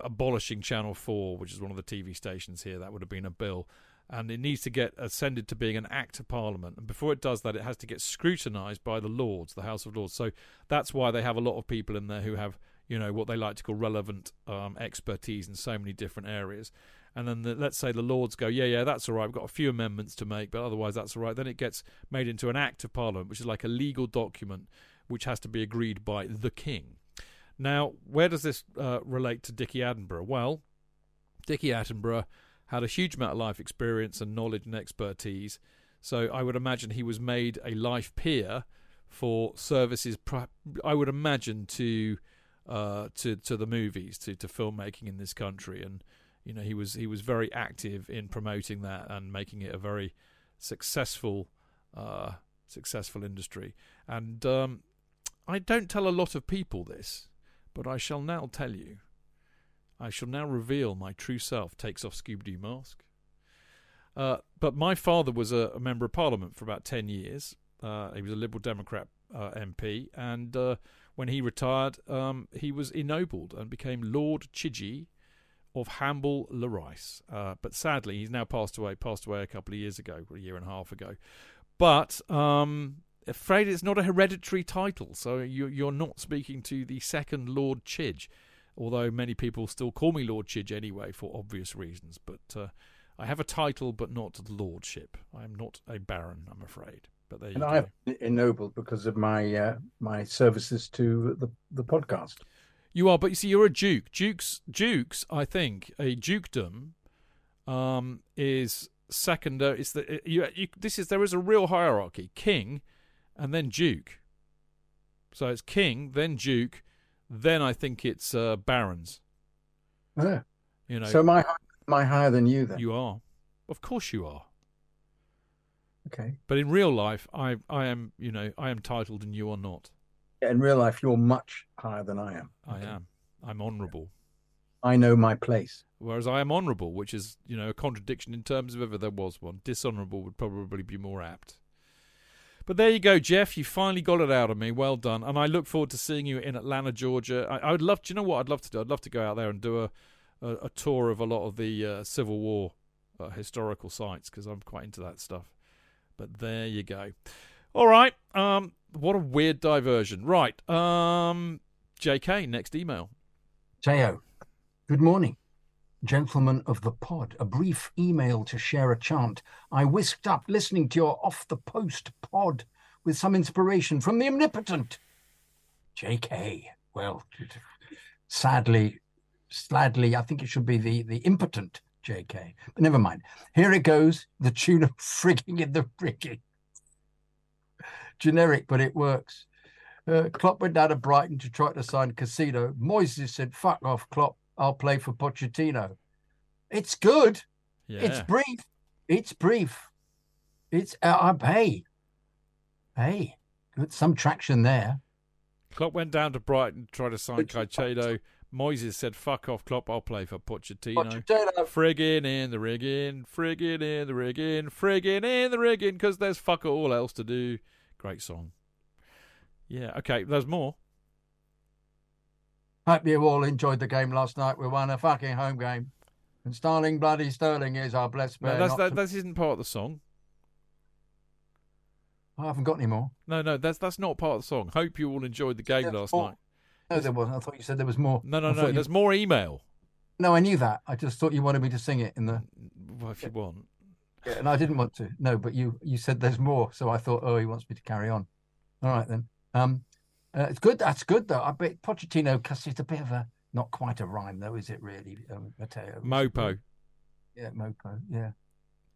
abolishing Channel 4, which is one of the TV stations here. That would have been a bill. And it needs to get ascended to being an Act of Parliament. And before it does that, it has to get scrutinised by the Lords, the House of Lords. So that's why they have a lot of people in there who have, you know, what they like to call relevant um, expertise in so many different areas. And then the, let's say the Lords go, yeah, yeah, that's all right. We've got a few amendments to make, but otherwise that's all right. Then it gets made into an Act of Parliament, which is like a legal document which has to be agreed by the King. Now, where does this uh, relate to Dickie Attenborough? Well, Dickie Attenborough had a huge amount of life experience and knowledge and expertise, so I would imagine he was made a life peer for services. I would imagine to uh, to to the movies, to to filmmaking in this country, and you know he was he was very active in promoting that and making it a very successful uh, successful industry. And um, I don't tell a lot of people this but I shall now tell you. I shall now reveal my true self. Takes off Scooby Doo mask. Uh, but my father was a, a, member of Parliament for about 10 years. Uh, he was a Liberal Democrat uh, MP, and uh, when he retired, um, he was ennobled and became Lord Chidgey of Hamble le Rice. Uh, but sadly, he's now passed away. Passed away a couple of years ago, a year and a half ago. But um, afraid it's not a hereditary title, so you, are not speaking to the second Lord Chidge, although many people still call me Lord Chidge anyway for obvious reasons. But uh, I have a title, but not lordship. I am not a baron, I'm afraid. But there you and go. I'm ennobled because of my uh, my services to the the podcast. You are, but you see, you're a duke. Dukes, dukes. I think a dukedom um, is second. it's the you, you, This is there is a real hierarchy. King and then Duke. So it's King, then Duke, then I think it's uh, Barons. Yeah. You know. So am I, am I higher than you then? You are. Of course you are. Okay. But in real life, I I am you know I am titled and you are not. In real life, you're much higher than I am. I okay. am. I'm honourable. I know my place. Whereas I am honourable, which is you know a contradiction in terms of ever there was one. Dishonourable would probably be more apt. But there you go, Jeff. You finally got it out of me. Well done. And I look forward to seeing you in Atlanta, Georgia. I, I would love. Do you know what I'd love to do? I'd love to go out there and do a a, a tour of a lot of the uh, Civil War uh, historical sites because I'm quite into that stuff. But there you go. All right. Um, what a weird diversion. Right. Um, J.K. Next email. Teo. Good morning. Gentlemen of the pod, a brief email to share a chant. I whisked up listening to your off the post pod with some inspiration from the omnipotent. JK. Well, sadly, sadly, I think it should be the, the impotent JK. But never mind. Here it goes the tune of frigging in the rigging. Generic, but it works. Uh, Klopp went down to Brighton to try to sign Caicedo. Moises said, fuck off, Klopp. I'll play for Pochettino. It's good. Yeah. It's brief. It's brief. It's uh, hey, hey, good. Some traction there. Klopp went down to Brighton to try to sign Caicedo. Moises said, "Fuck off, Klopp. I'll play for Pochettino." Pochettino. Friggin' in the rigging, friggin' in the rigging, friggin' in the rigging, because there's fuck all else to do. Great song. Yeah. Okay. There's more. Hope you all enjoyed the game last night. We won a fucking home game. And Sterling Bloody Sterling is our blessed man. No, that's, that, to... that isn't part of the song. I haven't got any more. No, no, that's that's not part of the song. Hope you all enjoyed the game last more. night. No, there was. I thought you said there was more. No, no, no. There's you... more email. No, I knew that. I just thought you wanted me to sing it in the. Well, if you want. Yeah, and I didn't want to. No, but you you said there's more, so I thought, oh, he wants me to carry on. All right then. Um, uh, it's good. That's good though. I bet Pochettino because it's a bit of a not quite a rhyme though, is it? Really, um, Matteo. Mopo. Yeah, Mopo. Yeah.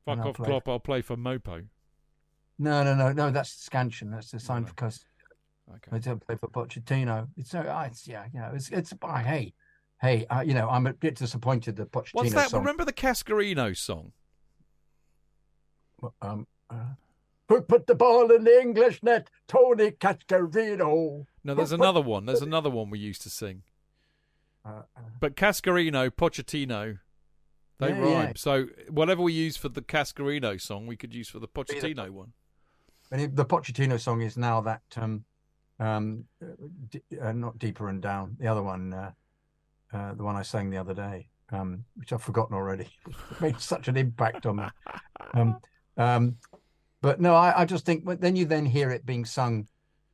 Fuck off, Klopp. I'll play for Mopo. No, no, no, no. That's scansion. That's the sign no. for cuss. Okay. I don't play for Pochettino. It's so uh, it's yeah, you know, it's it's uh, hey, hey, uh, you know, I'm a bit disappointed that Pochettino. What's that? Song, Remember the Cascarino song? Um, uh, put put the ball in the English net, Tony Cascarino. No, there's another one. There's another one we used to sing. Uh, uh, But Cascarino, Pochettino, they Yeah, rhyme. yeah. So whatever we use for the Cascarino song, we could use for the Pochettino one. and it- the Pochettino song is now that um, um, d- uh, not deeper and down. The other one, uh, uh, the one I sang the other day, um, which I've forgotten already. it made such an impact on me. Um, um, but no, I, I just think but then you then hear it being sung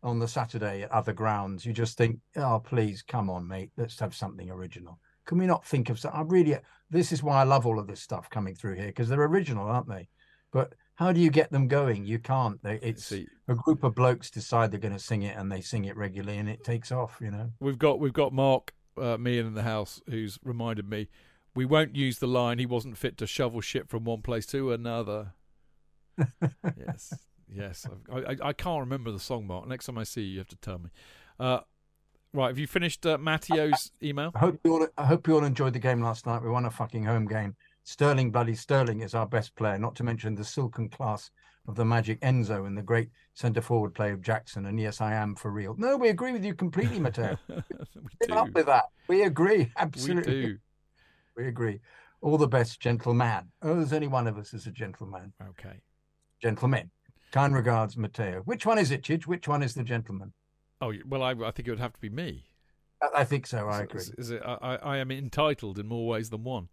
on the Saturday at other grounds. You just think, oh, please come on, mate, let's have something original. Can we not think of something? I really, this is why I love all of this stuff coming through here because they're original, aren't they? But how do you get them going? You can't. They, it's See, a group of blokes decide they're going to sing it and they sing it regularly and it takes off. You know. we've got we've got Mark, uh, me in the house, who's reminded me we won't use the line he wasn't fit to shovel shit from one place to another. Yes, yes. I, I, I can't remember the song, Mark. Next time I see you, you have to tell me. Uh, right, have you finished uh, Matteo's email? I hope you all. I hope you all enjoyed the game last night. We won a fucking home game. Sterling, bloody Sterling, is our best player. Not to mention the silken class of the magic Enzo and the great centre forward play of Jackson. And yes, I am for real. No, we agree with you completely, Matteo. we Get up with that. We agree. We Absolutely. do. We agree. All the best, gentleman. Oh, there's only one of us is a gentleman. Okay. Gentlemen. Kind regards, Matteo. Which one is it, Chidge? Which one is the gentleman? Oh well, I, I think it would have to be me. I- I think so. I agree. Is, is it? I, I I am entitled in more ways than one.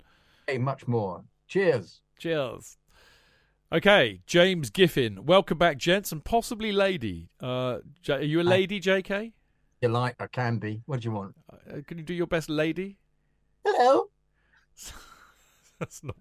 Hey, much more. Cheers. Cheers. Okay, James Giffin. Welcome back, gents, and possibly lady. Uh, J- are you a lady, J.K.? You like? I can be. What do you want? Uh, can you do your best, lady? Hello. That's not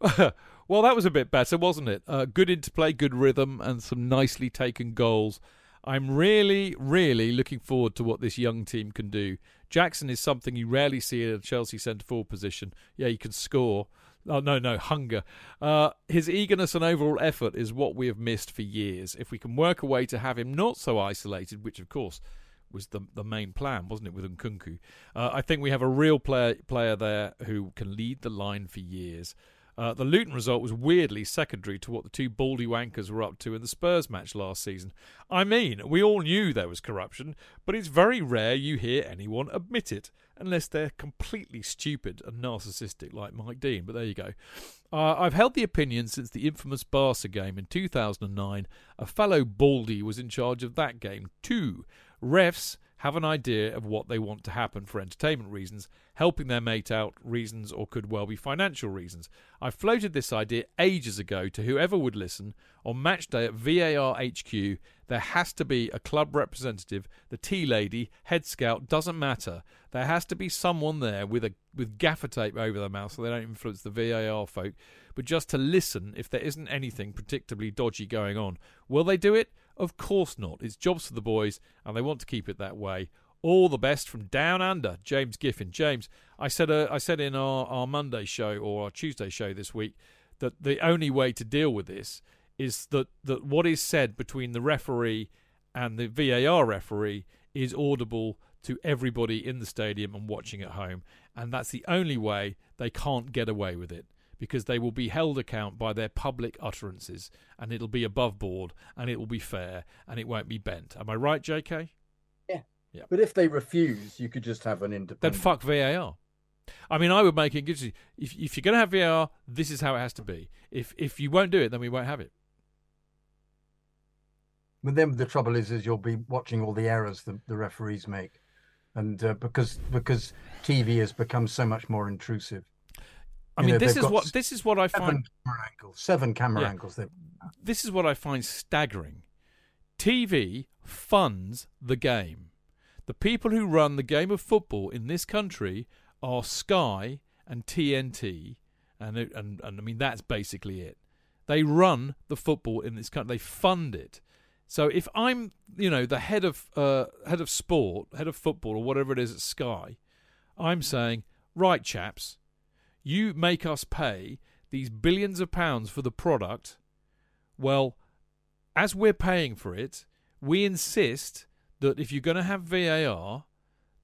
bad. well, that was a bit better, wasn't it? Uh, good interplay, good rhythm, and some nicely taken goals. I'm really, really looking forward to what this young team can do. Jackson is something you rarely see in a Chelsea centre forward position. Yeah, he can score. Oh no, no hunger. Uh, his eagerness and overall effort is what we have missed for years. If we can work a way to have him not so isolated, which of course was the the main plan, wasn't it, with Nkunku? Uh, I think we have a real player player there who can lead the line for years. Uh, the Luton result was weirdly secondary to what the two baldy wankers were up to in the Spurs match last season. I mean, we all knew there was corruption, but it's very rare you hear anyone admit it, unless they're completely stupid and narcissistic like Mike Dean. But there you go. Uh, I've held the opinion since the infamous Barca game in 2009. A fellow baldy was in charge of that game too. Refs have an idea of what they want to happen for entertainment reasons, helping their mate out reasons, or could well be financial reasons. I floated this idea ages ago to whoever would listen. On match day at VAR HQ, there has to be a club representative, the tea lady, head scout, doesn't matter. There has to be someone there with a with gaffer tape over their mouth so they don't influence the VAR folk, but just to listen if there isn't anything predictably dodgy going on. Will they do it? Of course not. It's jobs for the boys, and they want to keep it that way. All the best from down under, James Giffin. James, I said uh, I said in our, our Monday show or our Tuesday show this week that the only way to deal with this is that, that what is said between the referee and the VAR referee is audible to everybody in the stadium and watching at home. And that's the only way they can't get away with it because they will be held account by their public utterances and it'll be above board and it will be fair and it won't be bent. Am I right, JK? Yeah. Yeah. But if they refuse, you could just have an independent. Then fuck VAR. I mean, I would make it. If if you're going to have VAR, this is how it has to be. If if you won't do it, then we won't have it. But then the trouble is, is you'll be watching all the errors the, the referees make, and uh, because because TV has become so much more intrusive. I You mean, know, this is what this is what I Seven find. camera angles, seven camera Yeah. angles. This is what I find staggering. TV funds the game. The people who run the game of football in this country are Sky and TNT, and it- and and I mean that's basically it. They run the football in this country. They fund it. So if I'm, you know, the head of uh, head of sport, head of football, or whatever it is at Sky, I'm saying, right, chaps, you make us pay these billions of pounds for the product. Well, as we're paying for it, We insist that if you're going to have VAR,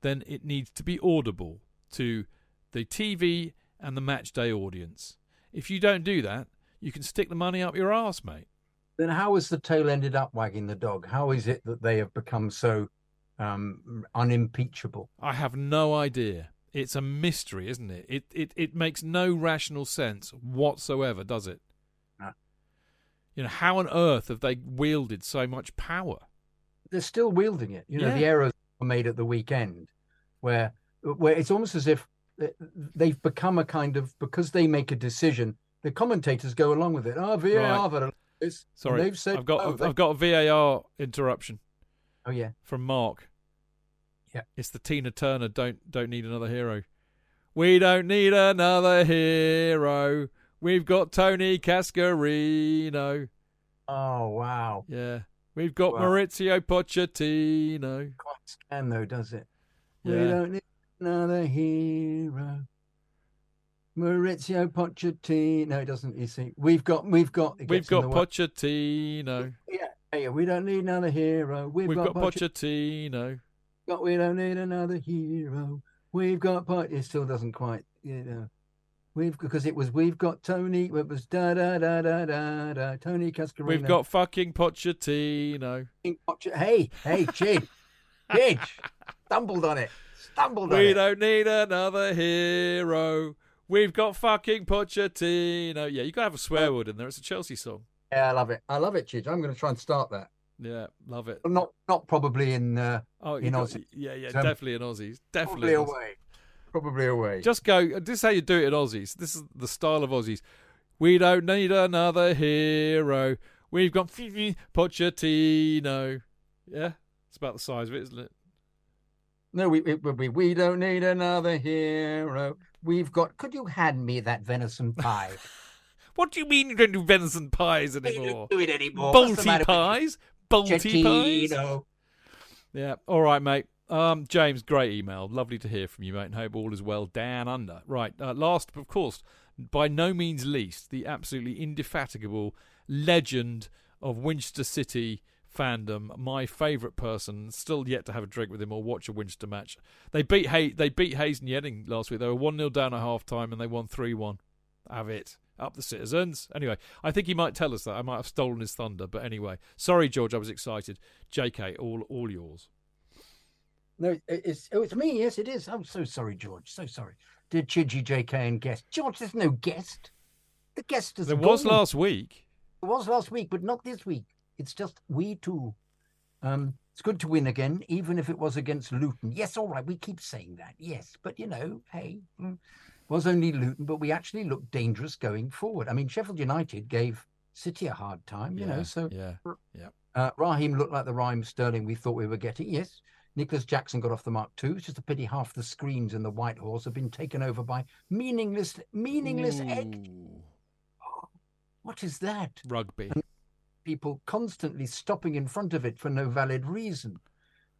then it needs to be audible to the TV and the match day audience. If you don't do that, you can stick the money up your arse, mate. Then how has the tail ended up wagging the dog? How is it that they have become so um, unimpeachable? I have no idea. It's a mystery, isn't it? It it it makes no rational sense whatsoever, does it? No. You know, how on earth have they wielded so much power? They're still wielding it. You know, Yeah. the errors were made at the weekend, where where it's almost as if they've become a kind of because they make a decision, the commentators go along with it. Oh, VAR, Right. Sorry, they've said I've got oh, they- I've got a VAR interruption Oh yeah, from Mark. Yeah. It's the Tina Turner don't don't need another hero. We don't need another hero. We've got Tony Cascarino. Oh wow, Yeah. We've got Wow. Maurizio Pochettino. quite scan though, does it? We don't need another hero. Maurizio Pochettino. No, it doesn't. You see, we've got, we've got, We've got. Pochettino. Yeah, yeah, we don't need another hero. We've, We've got, got Pochettino. Pochettino. Got, we don't need another hero. We've got, Poch- it still doesn't quite, you know. We've because it was we've got Tony. It was da da da da da da. Tony Cascarino. We've got fucking Pochettino. Hey, hey, Chid, Chid, stumbled on it. Stumbled on We it. don't need another hero. We've got fucking Pochettino. Yeah, you gotta have a swear word in there. It's a Chelsea song. Yeah, I love it. I love it, Chid. I'm going to try and start that. Yeah, love it. Not not probably in uh, Oh, In you got- yeah, yeah, Um, definitely in Aussies. Definitely. in Aussie. away. Probably away. Just go. This is how you do it in Aussies. This is the style of Aussies. We don't need another hero. We've got Pochettino. Yeah, it's about the size of it, isn't it? No, we, it, we we don't need another hero. We've got. Could you hand me that venison pie? What do you mean you don't do venison pies anymore? don't do it anymore. Bolty pies? Bolty you? pies? Yeah. All right, mate. Um, James, great email. Lovely to hear from you, mate, and hope all is well down under. Right. Uh, last, of course, by no means least, the absolutely indefatigable legend of Winchester City fandom. My favourite person. Still yet to have a drink with him or watch a Winchester match. They beat Hay- They beat Hayes and Yeading last week. They were one 0 down at half time and they won three one. Have it. Up the citizens. Anyway, I think he might tell us that. I might have stolen his thunder, but anyway, sorry, George. I was excited. J.K. All all yours. No, it's oh, it's me. Yes, it is. I'm so sorry, George. So sorry. Did Chidgy, JK, and guest George? There's no guest. The guest is There was gone. last week. It was last week, but not this week. It's just we two. Um, it's good to win again, even if it was against Luton. Yes, all right, we keep saying that. Yes, but you know, hey, mm, was only Luton, but we actually looked dangerous going forward. I mean, Sheffield United gave City a hard time, you know. So yeah, uh, Raheem looked like the Raheem Sterling we thought we were getting. Yes, Nicolas Jackson got off the mark too. It's just a pity half the screens in the White Horse have been taken over by meaningless, meaningless egg. Ooh, What is that? rugby. people constantly stopping in front of it for no valid reason.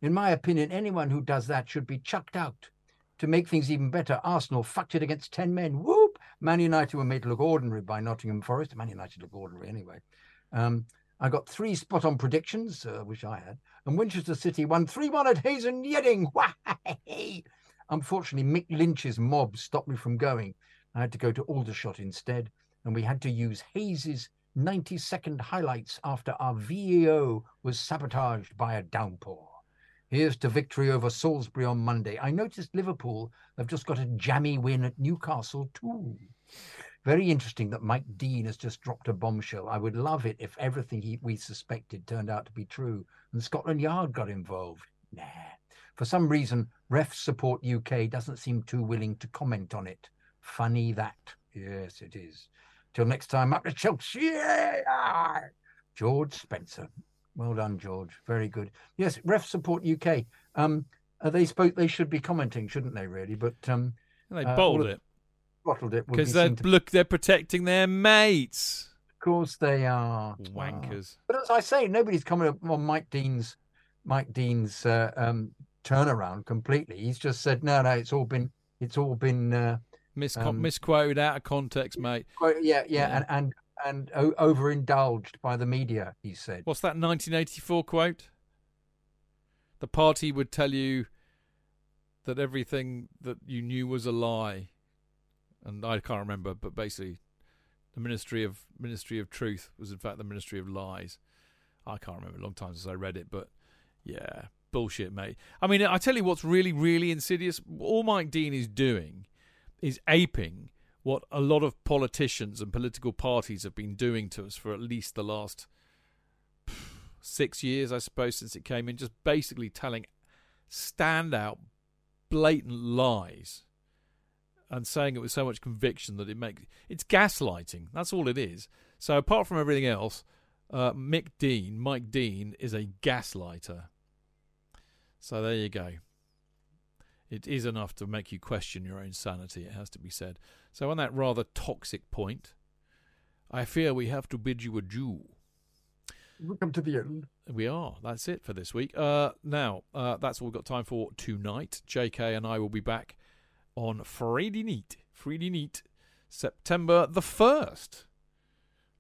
In my opinion, anyone who does that should be chucked out. To make things even better, Arsenal fucked it against 10 men. Whoop! Man United were made to look ordinary by Nottingham Forest. Man United look ordinary anyway. Um, I got three spot on predictions, uh, which I had, and Winchester City won 3 1 at Hayes and Yeading. Unfortunately, Mick Lynch's mob stopped me from going. I had to go to Aldershot instead, and we had to use Hayes's 90 second highlights after our VAO was sabotaged by a downpour. Here's to victory over Salisbury on Monday. I noticed Liverpool have just got a jammy win at Newcastle too. Very interesting that Mike Dean has just dropped a bombshell. I would love it if everything he, we suspected turned out to be true and Scotland Yard got involved. Nah. For some reason, Ref Support UK doesn't seem too willing to comment on it. Funny that. Yes, it is. Till next time, up to Chelsea. George Spencer. Well done, George. Very good. Yes, Ref Support UK. Um, uh, they spoke. They should be commenting, shouldn't they? Really, but um, They uh, bottled it bottled it because they're to- look. They're protecting their mates. Of course, they are Wankers. But as I say, nobody's coming up on Mike Dean's Mike Dean's uh, um, turnaround completely. He's just said, no, no, it's all been it's all been uh, Um, misquoted out of context, mate. quite- yeah, yeah, Yeah. and and and o- overindulged by the media. He said. What's that 1984 quote? the party would tell you that everything that you knew was a lie, and I can't remember, but basically, the Ministry of Ministry of Truth was in fact the Ministry of Lies. I can't remember. A long time since I read it, but yeah, bullshit, mate. I mean, I tell you what's really, really insidious. All Mike Dean is doing is aping what a lot of politicians and political parties have been doing to us for at least the last six years, I suppose, since it came in. Just basically telling standout, blatant lies and saying it with so much conviction that it makes it's gaslighting. That's all it is. So apart from everything else, uh, Mick Dean, Mike Dean, is a gaslighter. So there you go. It is enough to make you question your own sanity, it has to be said. So, on that rather toxic point, I fear we have to bid you adieu. we come to the end. We are. That's it for this week. Uh, now, uh, that's all we've got time for tonight. JK and I will be back on Friday night. Friday night, September the 1st.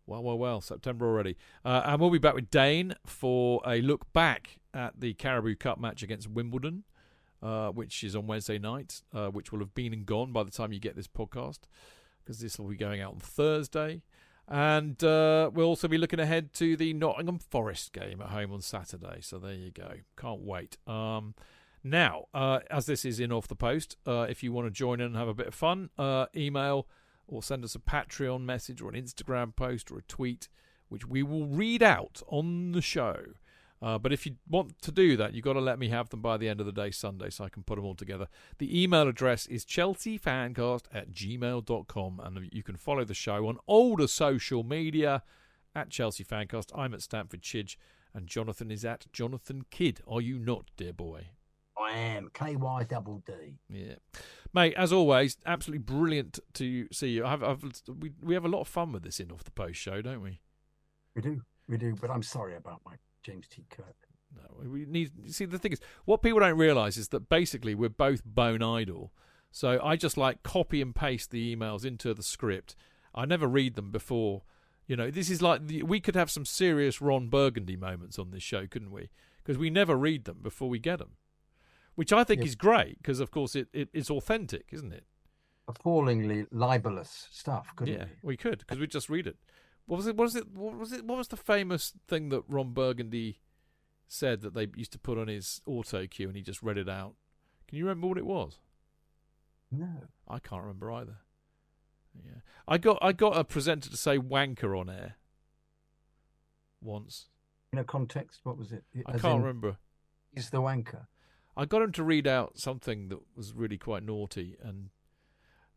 Well, well, well, September already. Uh, and we'll be back with Dane for a look back at the Carabao Cup match against Wimbledon, uh, which is on Wednesday night, uh, which will have been and gone by the time you get this podcast, because this will be going out on Thursday. And uh, we'll also be looking ahead to the Nottingham Forest game at home on Saturday. So there you go. Can't wait. Um, now, uh, as this is in off the post, uh, if you want to join in and have a bit of fun, uh, email or send us a Patreon message or an Instagram post or a tweet, which we will read out on the show. Uh, but if you want to do that, you've got to let me have them by the end of the day, Sunday, so I can put them all together. The email address is chelseafancast at gmail.com, and you can follow the show on all the social media at Chelsea Fancast. I'm at Stamford Chidge, and Jonathan is at Jonathan Kydd. Are you not, dear boy? I am KY double D. Yeah, mate. As always, absolutely brilliant to see you. I've, I've, we we have a lot of fun with this in off the post show, don't we? We do, we do. But I'm sorry about my James T. Kirk. No, we need. See, the thing is, what people don't realise is that basically we're both bone idle. So I just like copy and paste the emails into the script. I never read them before. You know, this is like the, we could have some serious Ron Burgundy moments on this show, couldn't we? Because we never read them before we get them which I think is great because, of course, it, it it's authentic, isn't it? Appallingly libelous stuff, couldn't yeah, we? we could because we just read it. What was it? What was it? What was it? What was the famous thing that Ron Burgundy said that they used to put on his auto cue and he just read it out? Can you remember what it was? No, I can't remember either. Yeah, I got I got a presenter to say wanker on air once. In a context, what was it? I As can't in, remember. He's the wanker. I got him to read out something that was really quite naughty, and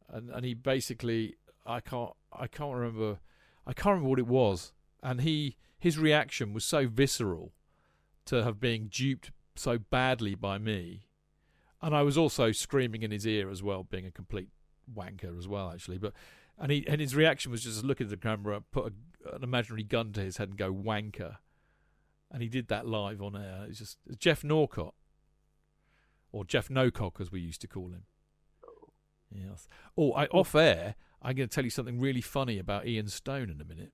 and and he basically I can't I can't remember I can't remember what it was, and he his reaction was so visceral to have been duped so badly by me, and I was also screaming in his ear as well, being a complete wanker as well actually, but. And he and his reaction was just look at the camera, put a, an imaginary gun to his head, and go wanker. And he did that live on air. It's just Geoff Norcott or Jeff Nocock, as we used to call him. Yes. Oh, I, off air, I'm going to tell you something really funny about Ian Stone in a minute.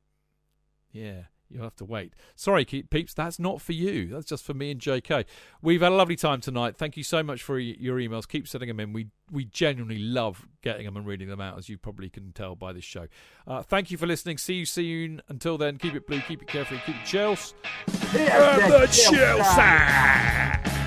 Yeah, you'll have to wait. Sorry, peeps, that's not for you. That's just for me and JK. We've had a lovely time tonight. Thank you so much for your emails. Keep sending them in. We we genuinely love getting them and reading them out, as you probably can tell by this show. Uh, thank you for listening. See you soon. Until then, keep it blue, keep it carefree, keep it Chelsea. Yeah, the Chelsea.